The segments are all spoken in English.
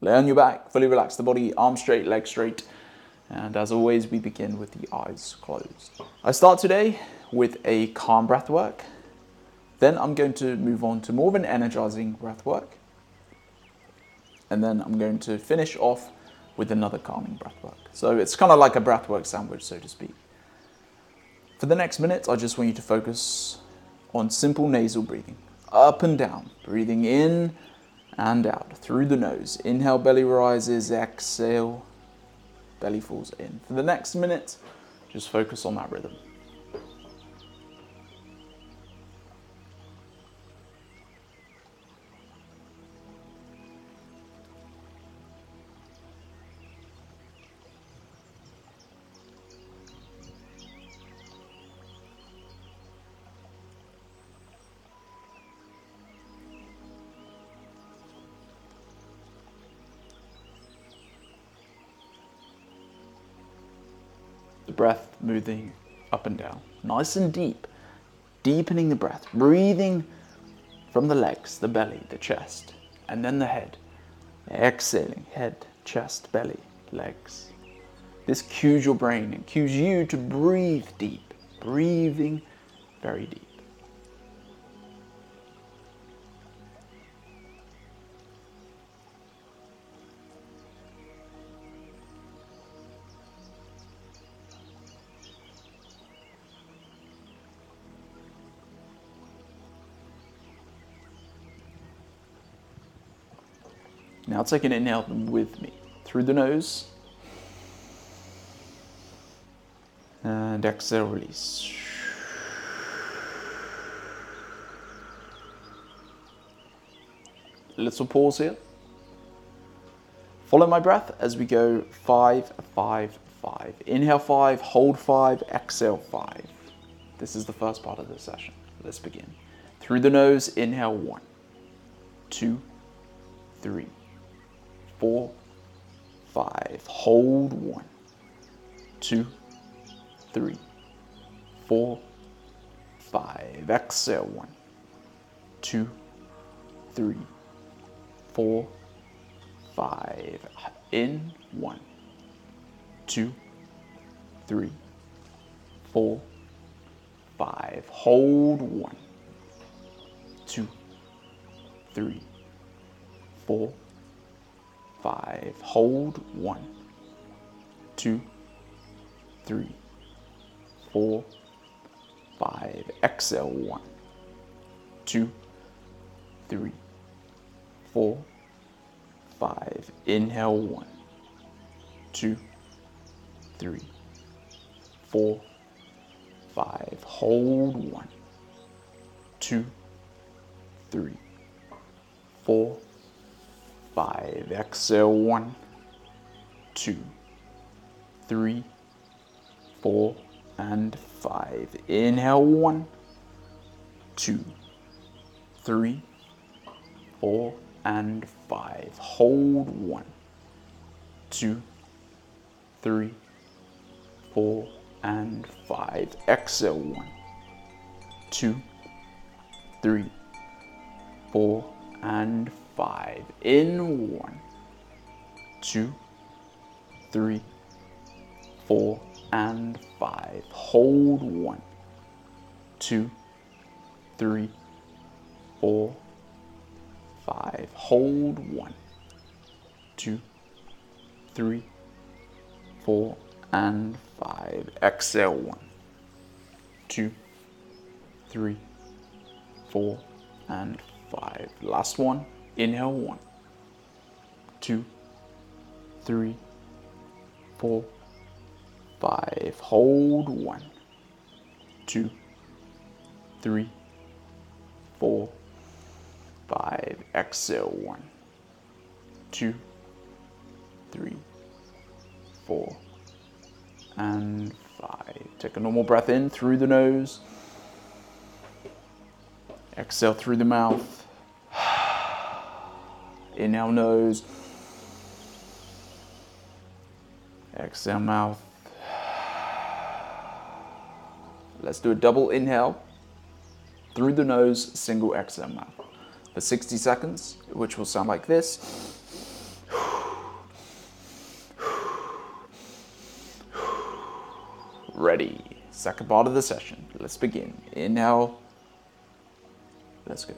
Lay on your back, fully relax the body, arms straight, legs straight. And as always, we begin with the eyes closed. I start today with a calm breath work. Then I'm going to move on to more of an energizing breath work. And then I'm going to finish off with another calming breath work. So it's kind of like a breath work sandwich, so to speak. For the next minute, I just want you to focus on simple nasal breathing, up and down, breathing in and out through the nose. Inhale, belly rises, exhale, belly falls in. For the next minute, just focus on that rhythm. The breath moving up and down, nice and deep, deepening the breath, breathing from the legs, the belly, the chest, and then the head. Exhaling, head, chest, belly, legs. This cues your brain and cues you to breathe deep, breathing very deep. Now take an inhale with me through the nose. And exhale, release. Little pause here. Follow my breath as we go five, five, five. Inhale five, hold five, exhale five. This is the first part of the session. Let's begin. Through the nose, inhale one, two, three four, five. Hold one, two, three, four, five. Exhale one, two, three, four, five. In one, two, three, four, five. Hold one, two, three, four five. Hold one, two, three, four, five. Exhale one, two, three, four, five. Inhale one, two, three, four, five. Hold one, two, three, four five. Exhale, one, two, three, four, and five. Inhale, one, two, three, four, and five. Hold one, two, three, four, and five. Exhale, one, two, three, four, and five. In one, two, three, four, and five. Hold one, two, three, four, five. Hold one, two, three, four, and five. Exhale one, two, three, four, and five. Last one. Inhale one, two, three, four, five. Hold one, two, three, four, five. Exhale one, two, three, four, and five. Take a normal breath in through the nose. Exhale through the mouth it now nose. Exhale, mouth. Let's do a double inhale through the nose, single exhale, mouth for 60 seconds, which will sound like this. Ready. Second part of the session. Let's begin. Inhale. Let's go.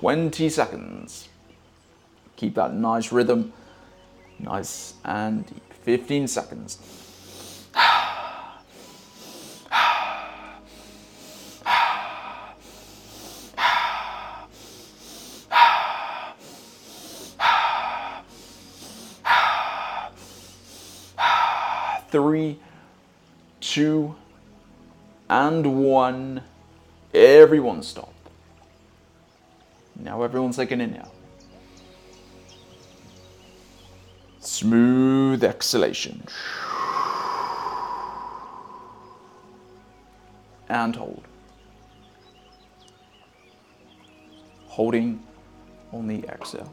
Twenty seconds. Keep that nice rhythm. Nice and deep. Fifteen seconds. Three, two, and one. Everyone stop. Now everyone's taking an inhale. Smooth exhalation. And hold. Holding on the exhale.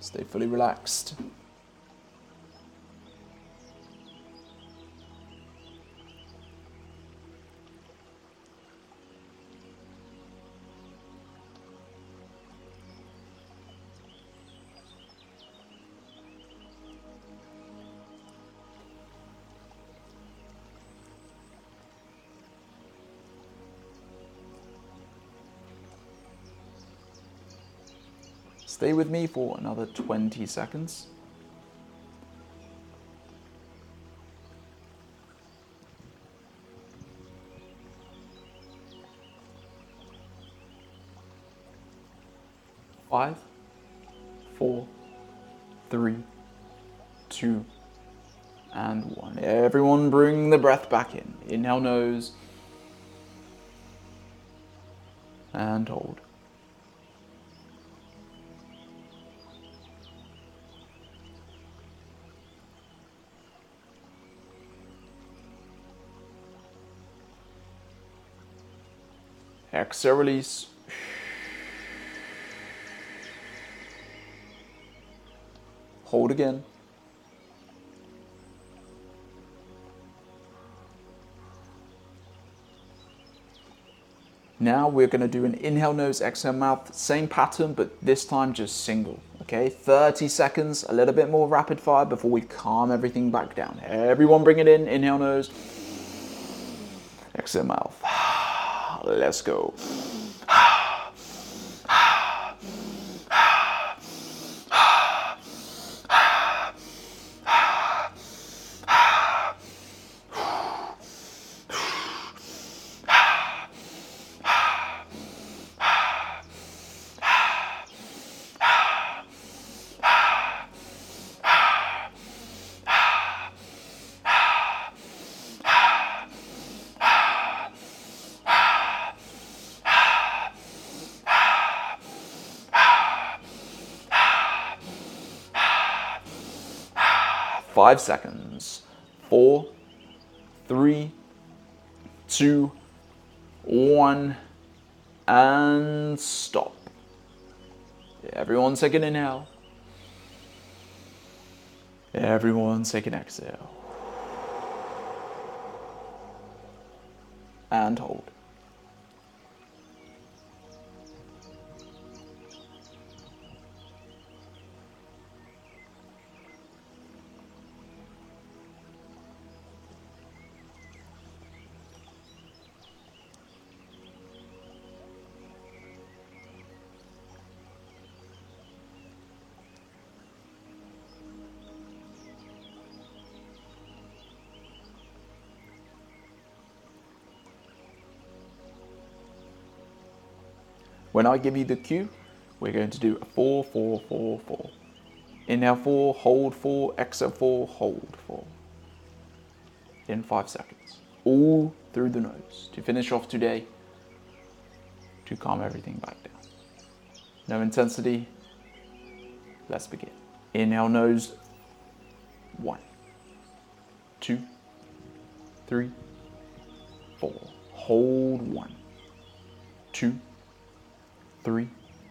Stay fully relaxed. Stay with me for another 20 seconds. Five, four, three, two, and one. Everyone bring the breath back in. Inhale nose and hold. Exhale, release. Hold again. Now we're going to do an inhale nose, exhale mouth, same pattern, but this time just single. Okay, 30 seconds, a little bit more rapid fire before we calm everything back down. Everyone bring it in, inhale nose, exhale mouth. Let's go. Five seconds. Four, three, two, one, and stop. Everyone take an inhale. Everyone take an exhale. And hold. When I give you the cue, we're going to do a four, four, four, four. Inhale four, hold four, exhale four, hold four. In five seconds. All through the nose to finish off today, to calm everything back down. No intensity. Let's begin. Inhale nose. One, two, three, four. Hold one, two, three,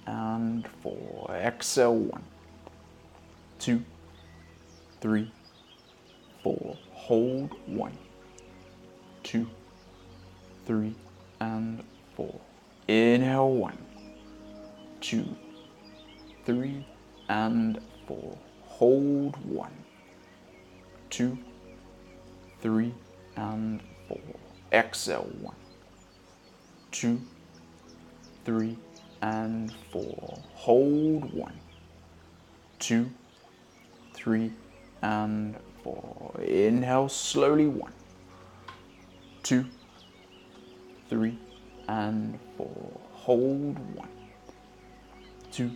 and four. Exhale one, two, three, four. Hold one, two, three, and four. Inhale one, two, three, and four. Hold one, two, three, and four. Exhale one, two, three, and four. Hold one, two, three, and four. Inhale slowly. One, two, three, and four. Hold one, two,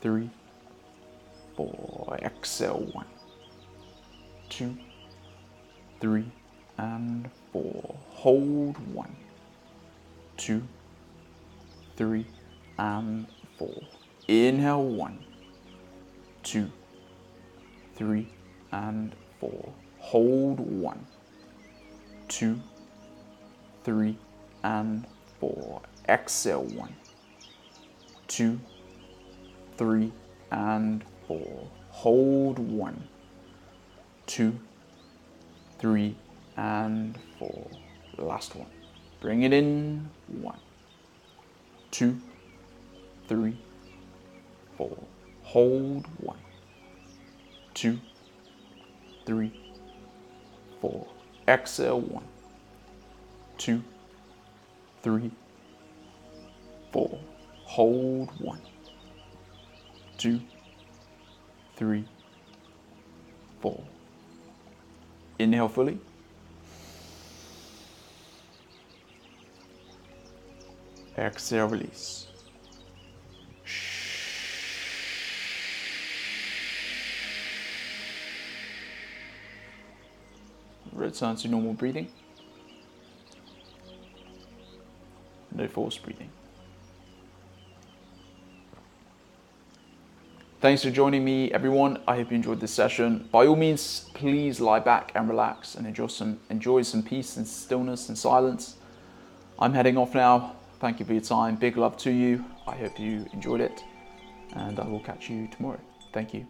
three, four. Exhale. One, two, three, and four. Hold one, two, three, and four. Inhale one, two, three, and four. Hold one, two, three, and four. Exhale one, two, three, and four. Hold one, two, three, and four. Last one. Bring it in. One, two, three, four. Hold one, two, three, four. Exhale one, two, three, four. Hold one, two, three, four. Inhale fully. Exhale, release. Return to normal breathing. No forced breathing. Thanks for joining me, everyone. I hope you enjoyed this session. By all means, please lie back and relax and enjoy some enjoy some peace and stillness and silence. I'm heading off now. Thank you for your time. Big love to you. I hope you enjoyed it, and I will catch you tomorrow. Thank you.